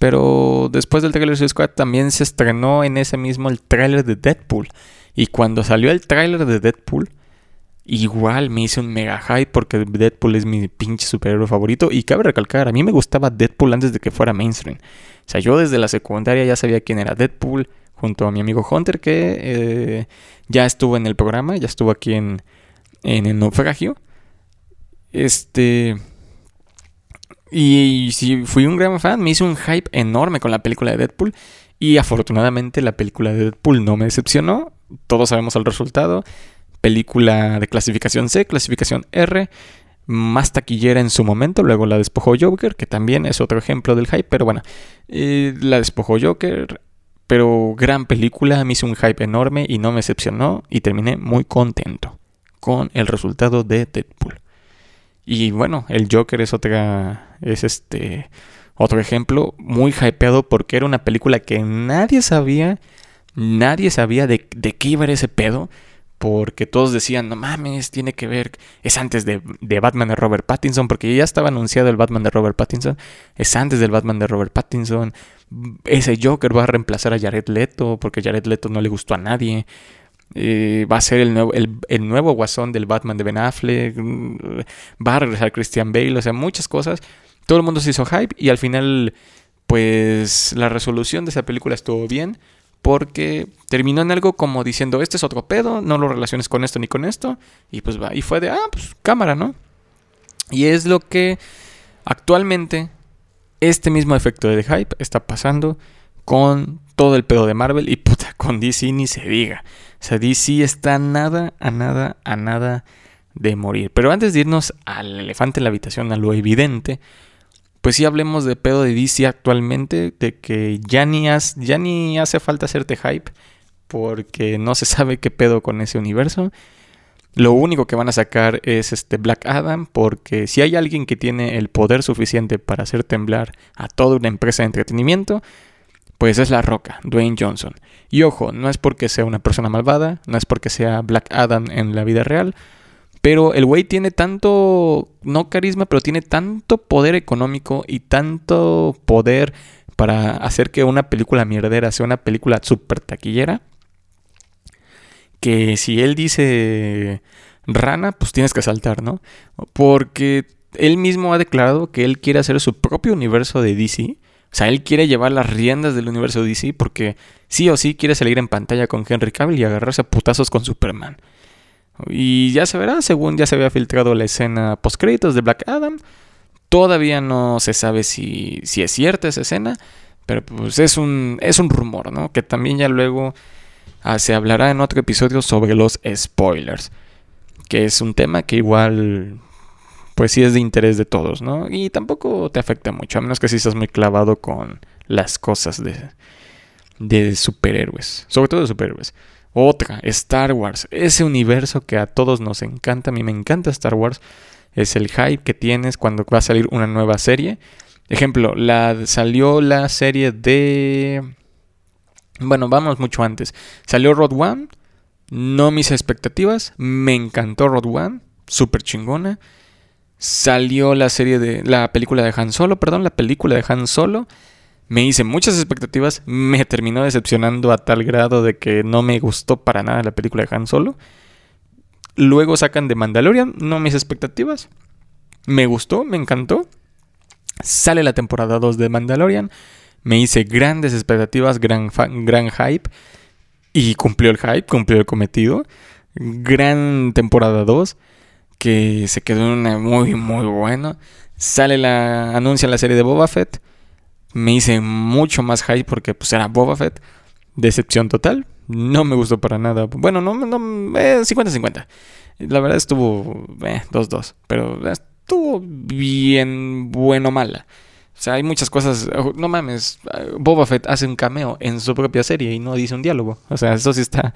Pero después del trailer de Squad también se estrenó en ese mismo el trailer de Deadpool. Y cuando salió el trailer de Deadpool, igual me hice un mega hype porque Deadpool es mi pinche superhéroe favorito. Y cabe recalcar, a mí me gustaba Deadpool antes de que fuera mainstream. O sea, yo desde la secundaria ya sabía quién era Deadpool, junto a mi amigo Hunter, que eh, ya estuvo en el programa, ya estuvo aquí en, en el naufragio. Este. Y si fui un gran fan, me hizo un hype enorme con la película de Deadpool. Y afortunadamente la película de Deadpool no me decepcionó. Todos sabemos el resultado. Película de clasificación C, clasificación R. Más taquillera en su momento. Luego la despojó Joker, que también es otro ejemplo del hype. Pero bueno, eh, la despojó Joker. Pero gran película, me hizo un hype enorme y no me decepcionó. Y terminé muy contento con el resultado de Deadpool. Y bueno, el Joker es otra. Es este. Otro ejemplo muy hypeado porque era una película que nadie sabía. Nadie sabía de, de qué iba a ese pedo. Porque todos decían, no mames, tiene que ver. Es antes de, de, Batman de Robert Pattinson. Porque ya estaba anunciado el Batman de Robert Pattinson. Es antes del Batman de Robert Pattinson. Ese Joker va a reemplazar a Jared Leto. Porque Jared Leto no le gustó a nadie. Eh, va a ser el nuevo, el, nuevo guasón del Batman de Ben Affleck, mm, va a regresar Christian Bale, o sea, muchas cosas. Todo el mundo se hizo hype y al final, pues la resolución de esa película estuvo bien porque terminó en algo como diciendo, este es otro pedo, no lo relaciones con esto ni con esto, y pues va, y fue de, ah, pues cámara, ¿no? Y es lo que actualmente este mismo efecto de hype está pasando con todo el pedo de Marvel y puta, <laughs> con DC ni se diga. O sea, DC está nada, a nada, a nada de morir. Pero antes de irnos al elefante en la habitación, a lo evidente, pues sí hablemos de pedo de DC actualmente, de que ya ni, ya ni hace falta hacerte hype porque no se <laughs> sabe qué pedo con ese universo. Lo único que van a sacar es este Black Adam, porque si hay alguien que tiene el poder suficiente para hacer temblar a toda una empresa de entretenimiento, pues es La Roca, Dwayne Johnson. Y ojo, no es porque sea una persona malvada, no es porque sea Black Adam en la vida real, pero el güey tiene tanto, no carisma, pero tiene tanto poder económico y tanto poder para hacer que una película mierdera sea una película súper taquillera que si él dice rana, pues tienes que saltar, ¿no? Porque él mismo ha declarado que él quiere hacer su propio universo de DC. O sea, él quiere llevar las riendas del universo de DC porque sí o sí quiere salir en pantalla con Henry Cavill y agarrarse a putazos con Superman. Y ya se verá, según ya se había filtrado la escena post-créditos de Black Adam. Todavía no se sabe si, si es cierta esa escena, pero pues es un, es un rumor, ¿no? Que también ya luego Ah, se hablará en otro episodio sobre los spoilers, que es un tema que igual pues sí es de interés de todos, ¿no? Y tampoco te afecta mucho, a menos que si estás muy clavado con las cosas de, de superhéroes, sobre todo de superhéroes. Otra, Star Wars, ese universo que a todos nos encanta, a mí me encanta Star Wars, es el hype que tienes cuando va a salir una nueva serie. Ejemplo, la, salió la serie de bueno, vamos mucho antes. Salió Rod One, no mis expectativas, me encantó Rod One, súper chingona. Salió la serie de la película de Han Solo, perdón, la película de Han Solo. Me hice muchas expectativas, me terminó decepcionando a tal grado de que no me gustó para nada la película de Han Solo. Luego sacan de Mandalorian, no mis expectativas. Me gustó, me encantó. Sale la temporada 2 de Mandalorian me hice grandes expectativas, gran, gran hype. Y cumplió el hype, cumplió el cometido. Gran temporada 2. Que se quedó muy, muy buena. Sale la. anuncia la serie de Boba Fett. Me hice mucho más hype porque pues era Boba Fett. Decepción total. No me gustó para nada. Bueno, no, no 50-50. Eh, la verdad estuvo 2-2. Eh, pero estuvo bien bueno mala. O sea, hay muchas cosas. No mames, Boba Fett hace un cameo en su propia serie y no dice un diálogo. O sea, eso sí está.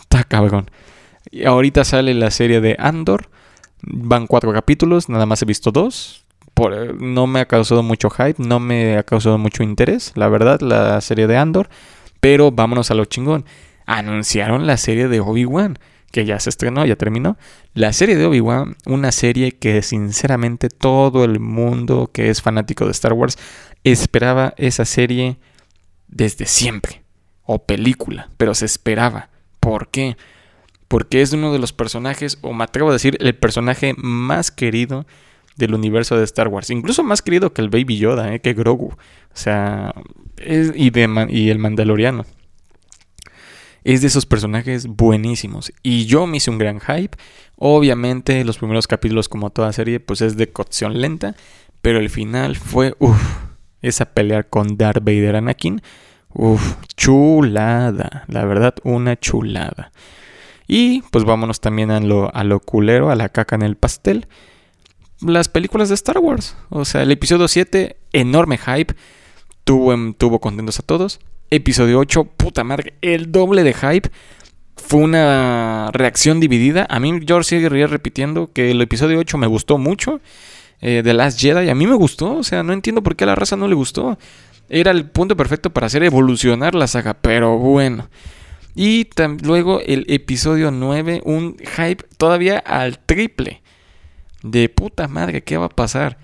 Está cabrón. Y ahorita sale la serie de Andor. Van cuatro capítulos, nada más he visto dos. Por, no me ha causado mucho hype, no me ha causado mucho interés, la verdad, la serie de Andor. Pero vámonos a lo chingón. Anunciaron la serie de Obi-Wan que ya se estrenó, ya terminó. La serie de Obi-Wan, una serie que sinceramente todo el mundo que es fanático de Star Wars esperaba esa serie desde siempre. O película, pero se esperaba. ¿Por qué? Porque es uno de los personajes, o me atrevo a decir, el personaje más querido del universo de Star Wars. Incluso más querido que el Baby Yoda, ¿eh? que Grogu. O sea, y, de, y el Mandaloriano es de esos personajes buenísimos. Y yo me hice un gran hype. Obviamente los primeros capítulos como toda serie pues es de cocción lenta. Pero el final fue, uff, esa pelea con Darth Vader Anakin. Uff, chulada. La verdad, una chulada. Y pues vámonos también a lo, a lo culero, a la caca en el pastel. Las películas de Star Wars. O sea, el episodio 7, enorme hype. Tuvo, tuvo contentos a todos. Episodio 8, puta madre, el doble de hype. Fue una reacción dividida. A mí George sigue repitiendo que el episodio 8 me gustó mucho. Eh, The Last Jedi. A mí me gustó. O sea, no entiendo por qué a la raza no le gustó. Era el punto perfecto para hacer evolucionar la saga. Pero bueno. Y luego el episodio 9. Un hype todavía al triple. De puta madre, ¿qué va a pasar?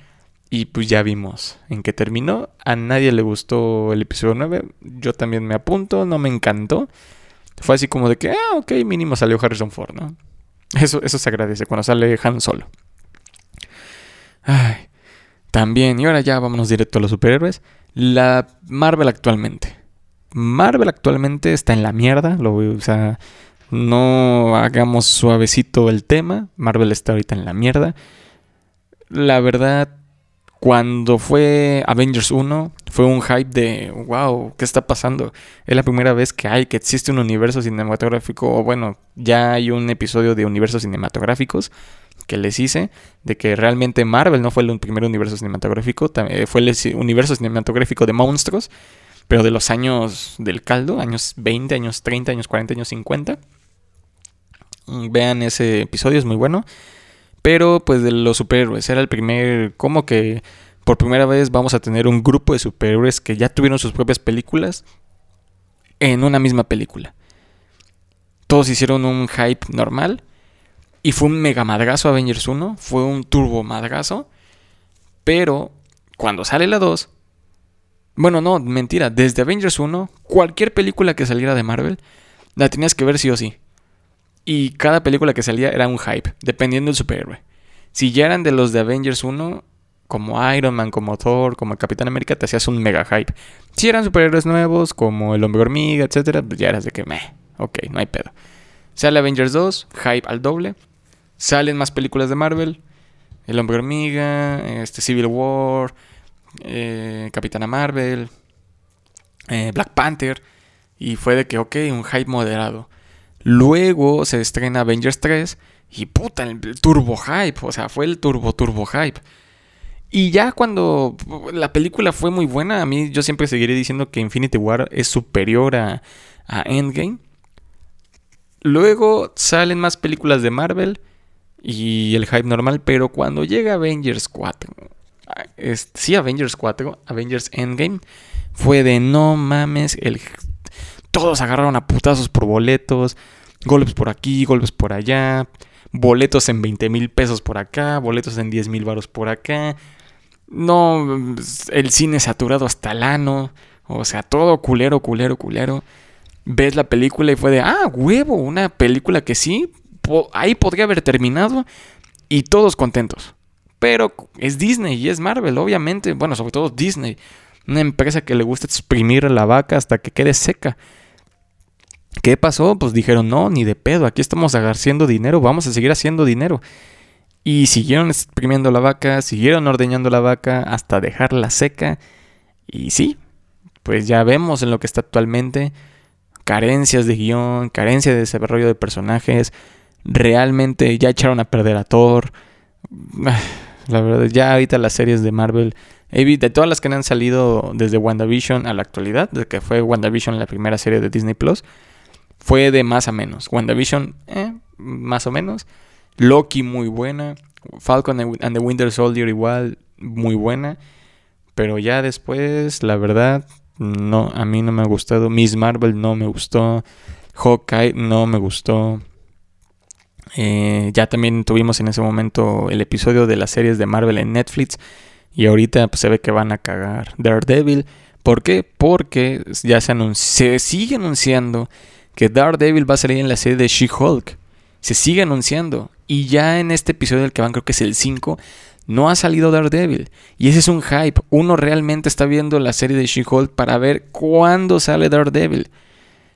Y pues ya vimos en qué terminó. A nadie le gustó el episodio 9. Yo también me apunto, no me encantó. Fue así como de que, ah, ok, mínimo salió Harrison Ford, ¿no? Eso, eso se agradece cuando sale Han Solo. Ay, también, y ahora ya vámonos directo a los superhéroes. La Marvel actualmente. Marvel actualmente está en la mierda. Lo, o sea, no hagamos suavecito el tema. Marvel está ahorita en la mierda. La verdad, cuando fue Avengers 1, fue un hype de, wow, ¿qué está pasando? Es la primera vez que hay, que existe un universo cinematográfico, o bueno, ya hay un episodio de universos cinematográficos que les hice, de que realmente Marvel no fue el primer universo cinematográfico, eh, fue el universo cinematográfico de monstruos, pero de los años del caldo, años 20, años 30, años 40, años 50. Mm, vean ese episodio, es muy bueno. Pero pues de los superhéroes, era el primer, como que por primera vez vamos a tener un grupo de superhéroes que ya tuvieron sus propias películas en una misma película. Todos hicieron un hype normal y fue un mega madrazo Avengers 1, fue un turbo madrazo, pero cuando sale la 2, bueno, no, mentira, desde Avengers 1, cualquier película que saliera de Marvel, la tenías que ver sí o sí. Y cada película que salía era un hype, dependiendo del superhéroe. Si ya eran de los de Avengers 1, como Iron Man, como Thor, como Capitán América, te hacías un mega hype. Si eran superhéroes nuevos, como el Hombre Hormiga, etc., pues ya eras de que meh, ok, no hay pedo. Sale Avengers 2, hype al doble. Salen más películas de Marvel. El Hombre Hormiga, este, Civil War, eh, Capitana Marvel, eh, Black Panther. Y fue de que, ok, un hype moderado. Luego se estrena Avengers 3 y puta, el turbo hype, o sea, fue el turbo turbo hype. Y ya cuando la película fue muy buena, a mí yo siempre seguiré diciendo que Infinity War es superior a, a Endgame. Luego salen más películas de Marvel y el hype normal, pero cuando llega Avengers 4, sí, Avengers 4, Avengers Endgame, fue de no mames, el todos agarraron a putazos por boletos, golpes por aquí, golpes por allá, boletos en 20 mil pesos por acá, boletos en 10 mil baros por acá. No, el cine saturado hasta el ano, o sea, todo culero, culero, culero. Ves la película y fue de, ah, huevo, una película que sí, ahí podría haber terminado y todos contentos. Pero es Disney y es Marvel, obviamente, bueno, sobre todo Disney, una empresa que le gusta exprimir la vaca hasta que quede seca. ¿Qué pasó? Pues dijeron, no, ni de pedo, aquí estamos haciendo dinero, vamos a seguir haciendo dinero. Y siguieron exprimiendo la vaca, siguieron ordeñando la vaca hasta dejarla seca. Y sí, pues ya vemos en lo que está actualmente. Carencias de guion, carencia de desarrollo de personajes. Realmente ya echaron a perder a Thor. <sighs> La verdad, ya ahorita las series de Marvel, de todas las que han salido desde WandaVision a la actualidad, desde que fue WandaVision la primera serie de Disney Plus, fue de más a menos. WandaVision, eh, más o menos. Loki, muy buena. Falcon and the Winter Soldier, igual, muy buena. Pero ya después, la verdad, no, a mí no me ha gustado. Miss Marvel no me gustó. Hawkeye no me gustó. Eh, ya también tuvimos en ese momento el episodio de las series de Marvel en Netflix. Y ahorita pues, se ve que van a cagar Daredevil. ¿Por qué? Porque ya se, se sigue anunciando que Daredevil va a salir en la serie de She-Hulk. Se sigue anunciando. Y ya en este episodio del que van, creo que es el 5, no ha salido Daredevil. Y ese es un hype. Uno realmente está viendo la serie de She-Hulk para ver cuándo sale Daredevil.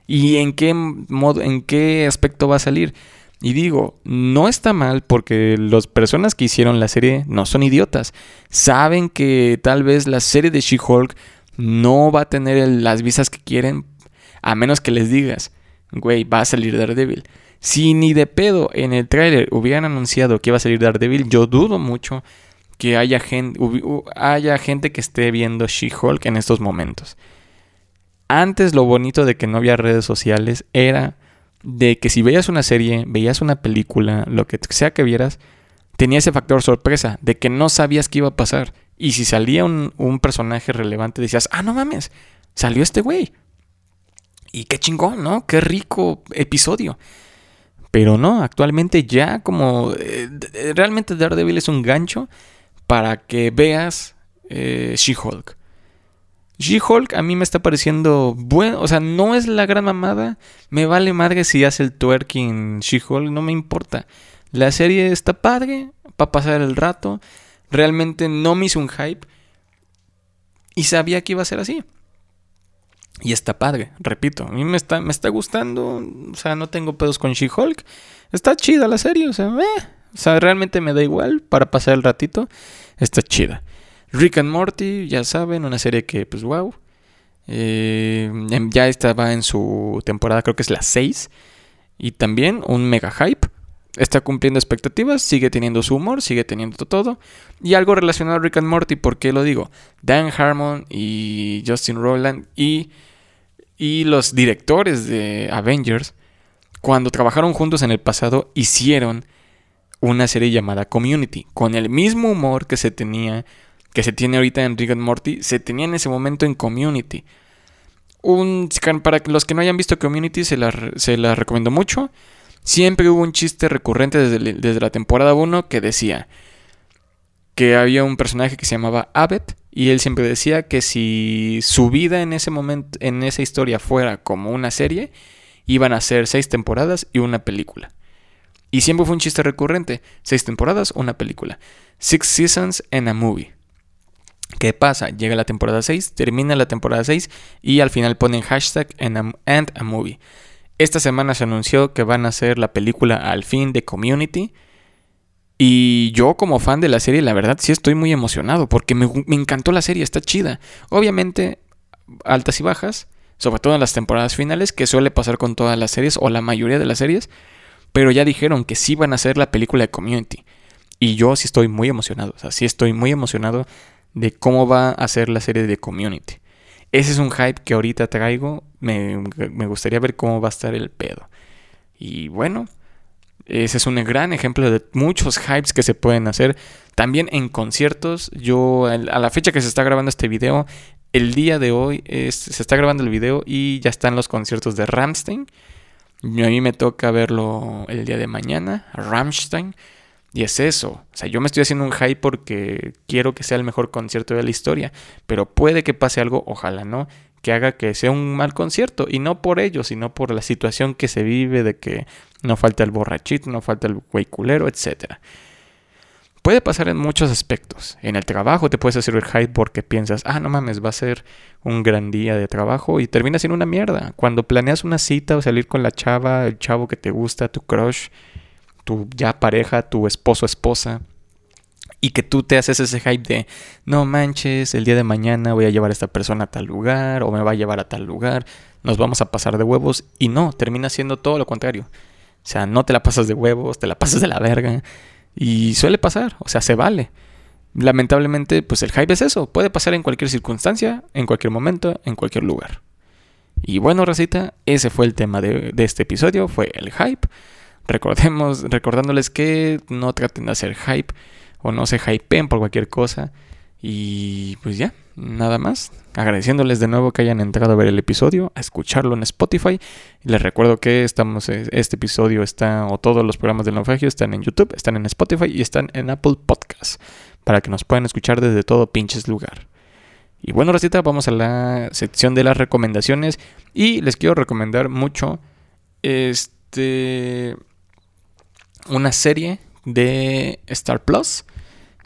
Y en qué modo, en qué aspecto va a salir. Y digo, no está mal porque las personas que hicieron la serie no son idiotas. Saben que tal vez la serie de She-Hulk no va a tener las visas que quieren a menos que les digas, güey, va a salir Daredevil. Si ni de pedo en el tráiler hubieran anunciado que iba a salir Daredevil, yo dudo mucho que haya gente, que esté viendo She-Hulk en estos momentos. Antes lo bonito de que no había redes sociales era de que si veías una serie, veías una película, lo que sea que vieras, tenía ese factor sorpresa de que no sabías qué iba a pasar. Y si salía un, un personaje relevante, decías, ah, no mames, salió este güey. Y qué chingón, ¿no? Qué rico episodio. Pero no, actualmente ya como eh, realmente Daredevil es un gancho para que veas eh, She-Hulk. She-Hulk a mí me está pareciendo bueno, o sea, no es la gran mamada. Me vale madre si hace el twerking She-Hulk, no me importa. La serie está padre para pasar el rato. Realmente no me hizo un hype. Y sabía que iba a ser así. Y está padre, repito, a mí me está, me está gustando, o sea, no tengo pedos con She-Hulk. Está chida la serie, o sea, eh, o sea, realmente me da igual para pasar el ratito. Está chida. Rick and Morty, ya saben, una serie que, pues, wow. Eh, ya estaba en su temporada, creo que es la 6. Y también un mega hype. está cumpliendo expectativas, sigue teniendo su humor, sigue teniendo todo. Y algo relacionado a Rick and Morty, ¿por qué lo digo? Dan Harmon y Justin Roiland y, y los directores de Avengers, cuando trabajaron juntos en el pasado, hicieron una serie llamada Community, con el mismo humor que se tenía, que se tiene ahorita en Rick and Morty, se tenía en ese momento en Community. Un, para los que no hayan visto Community, se la, se la recomiendo mucho. Siempre hubo un chiste recurrente desde, la temporada 1 que decía que había un personaje que se llamaba Abbott y él siempre decía que si su vida en ese momento, en esa historia fuera como una serie, iban a ser seis temporadas y una película. Y siempre fue un chiste recurrente, seis temporadas, una película. Six seasons and a movie. ¿Qué pasa? Llega la temporada 6, termina la temporada 6 y al final ponen hashtag and a movie. Esta semana se anunció que van a hacer la película al fin de Community. Y yo como fan de la serie, la verdad sí estoy muy emocionado porque me, encantó la serie, está chida. Obviamente, altas y bajas, sobre todo en las temporadas finales, que suele pasar con todas las series o la mayoría de las series. Pero ya dijeron que sí van a hacer la película de Community. Y yo sí estoy muy emocionado, o sea, sí estoy muy emocionado de cómo va a ser la serie de Community. Ese es un hype que ahorita traigo. Me, gustaría ver cómo va a estar el pedo. Y bueno, ese es un gran ejemplo de muchos hypes que se pueden hacer. También en conciertos, yo a la fecha que se está grabando este video, el día de hoy se está grabando el video y ya están los conciertos de Ramstein. a mí me toca verlo el día de mañana, Ramstein. Y es eso. O sea, yo me estoy haciendo un hype porque quiero que sea el mejor concierto de la historia. Pero puede que pase algo, ojalá no, que haga que sea un mal concierto. Y no por ello, sino por la situación que se vive de que no falta el borrachito, no falta el culero, etc. Puede pasar en muchos aspectos. En el trabajo te puedes hacer el hype porque piensas, ah, no mames, va a ser un gran día de trabajo y termina siendo una mierda. Cuando planeas una cita o salir con la chava, el chavo que te gusta, tu crush, tu ya pareja, tu esposo, esposa, y que tú te haces ese hype de, no manches, el día de mañana voy a llevar a esta persona a tal lugar o me va a llevar a tal lugar, nos vamos a pasar de huevos y no, termina siendo todo lo contrario. O sea, no te la pasas de huevos, te la pasas de la verga y suele pasar, o sea, se vale. Lamentablemente, pues el hype es eso, puede pasar en cualquier circunstancia, en cualquier momento, en cualquier lugar. Y bueno, Racita, ese fue el tema de, de este episodio, fue el hype. Recordemos, recordándoles que no traten de hacer hype o no se hypeen por cualquier cosa. Y pues ya, nada más. Agradeciéndoles de nuevo que hayan entrado a ver el episodio, a escucharlo en Spotify. Les recuerdo que estamos, eh, este episodio está, o todos los programas del naufragio están en YouTube, están en Spotify y están en Apple Podcasts. Para que nos puedan escuchar desde todo pinches lugar. Y bueno, Racita, vamos a la sección de las recomendaciones. Y les quiero recomendar mucho este una serie de Star Plus,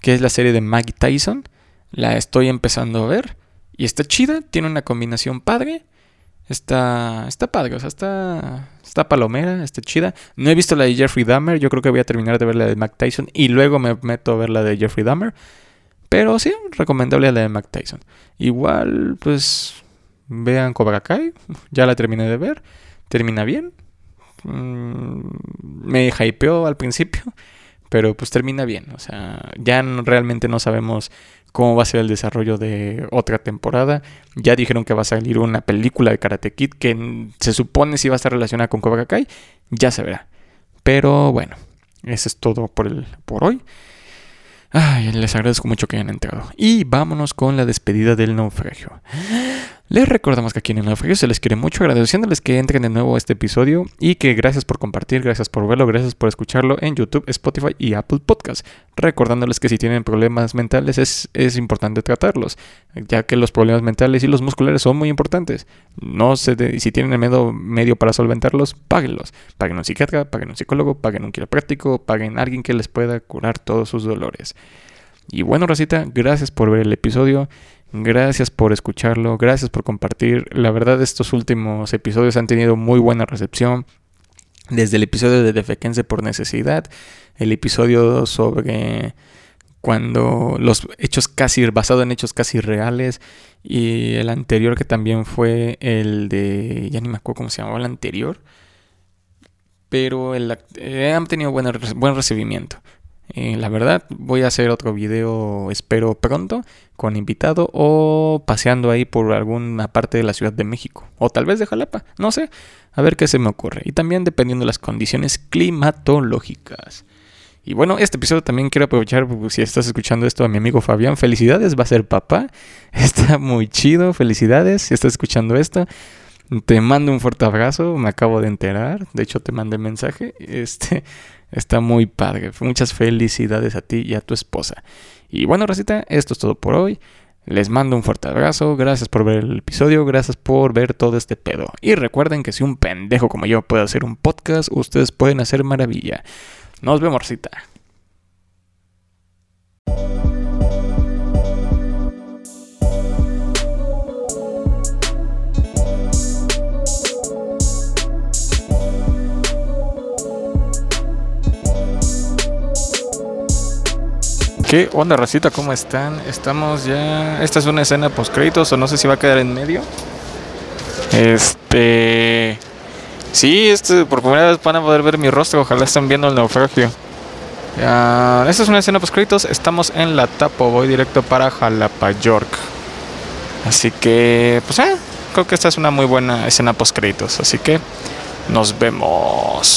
que es la serie de Maggie Tyson. La estoy empezando a ver y está chida, tiene una combinación padre. Está, está padre, o sea, está, está palomera, está chida. No he visto la de Jeffrey Dahmer, yo creo que voy a terminar de ver la de Mac Tyson y luego me meto a ver la de Jeffrey Dahmer. Pero sí, recomendable la de Mac Tyson. Igual, pues, vean Cobra <laughs> ya la terminé de ver, termina bien, Mm, me hypeó al principio, pero pues termina bien. O sea, ya realmente no sabemos cómo va a ser el desarrollo de otra temporada. Ya dijeron que va a salir una película de Karate Kid que se supone si va a estar relacionada con Cobra Kai. Ya se verá. Pero bueno, eso es todo por, el, por hoy. Ay, les agradezco mucho que hayan entrado. Y vámonos con la despedida del naufragio. Les recordamos que aquí en el naufragio se les quiere mucho, agradeciéndoles que entren de nuevo este episodio y que gracias por compartir, gracias por verlo, gracias por escucharlo en YouTube, Spotify y Apple Podcast. Recordándoles que si tienen problemas mentales es, es importante tratarlos, ya que los problemas mentales y los musculares son muy importantes. No se si tienen el medio, medio para solventarlos, páguenlos. Paguen un psiquiatra, paguen un psicólogo, paguen un quiropráctico, paguen a alguien que les pueda curar todos sus dolores. Y bueno, Rosita, gracias por ver el episodio. Gracias por escucharlo, gracias por compartir. La verdad estos últimos episodios han tenido muy buena recepción. Desde el episodio de Defequense por necesidad, el episodio sobre cuando los hechos casi basado en hechos casi reales y el anterior que también fue el de ya ni me acuerdo cómo se llamaba el anterior pero el, eh, han tenido buen, buen recibimiento. Eh, la verdad, voy a hacer otro video, espero pronto, con invitado o paseando ahí por alguna parte de la Ciudad de México. O tal vez de Jalapa, no sé. A ver qué se me ocurre. Y también dependiendo de las condiciones climatológicas. Y bueno, este episodio también quiero aprovechar, si estás escuchando esto a mi amigo Fabián, felicidades, va a ser papá. <laughs> Está muy chido, felicidades, si estás escuchando esto. Te mando un fuerte abrazo, me acabo de enterar, de hecho te mandé mensaje. Este está muy padre. Muchas felicidades a ti y a tu esposa. Y bueno, Rosita, esto es todo por hoy. Les mando un fuerte abrazo, gracias por ver el episodio, gracias por ver todo este pedo. Y recuerden que si un pendejo como yo puede hacer un podcast, ustedes pueden hacer maravilla. Nos vemos, Rosita. ¿Qué onda, racita? ¿Cómo están? Estamos ya. Esta es una escena post créditos o no sé si va a quedar en medio. Este. Sí, este, por primera vez van a poder ver mi rostro. Ojalá estén viendo el naufragio. esta es una escena post créditos. Estamos en la Tapo. Voy directo para Jalapa, York. Así que, pues, eh, creo que esta es una muy buena escena post créditos. Así que, nos vemos.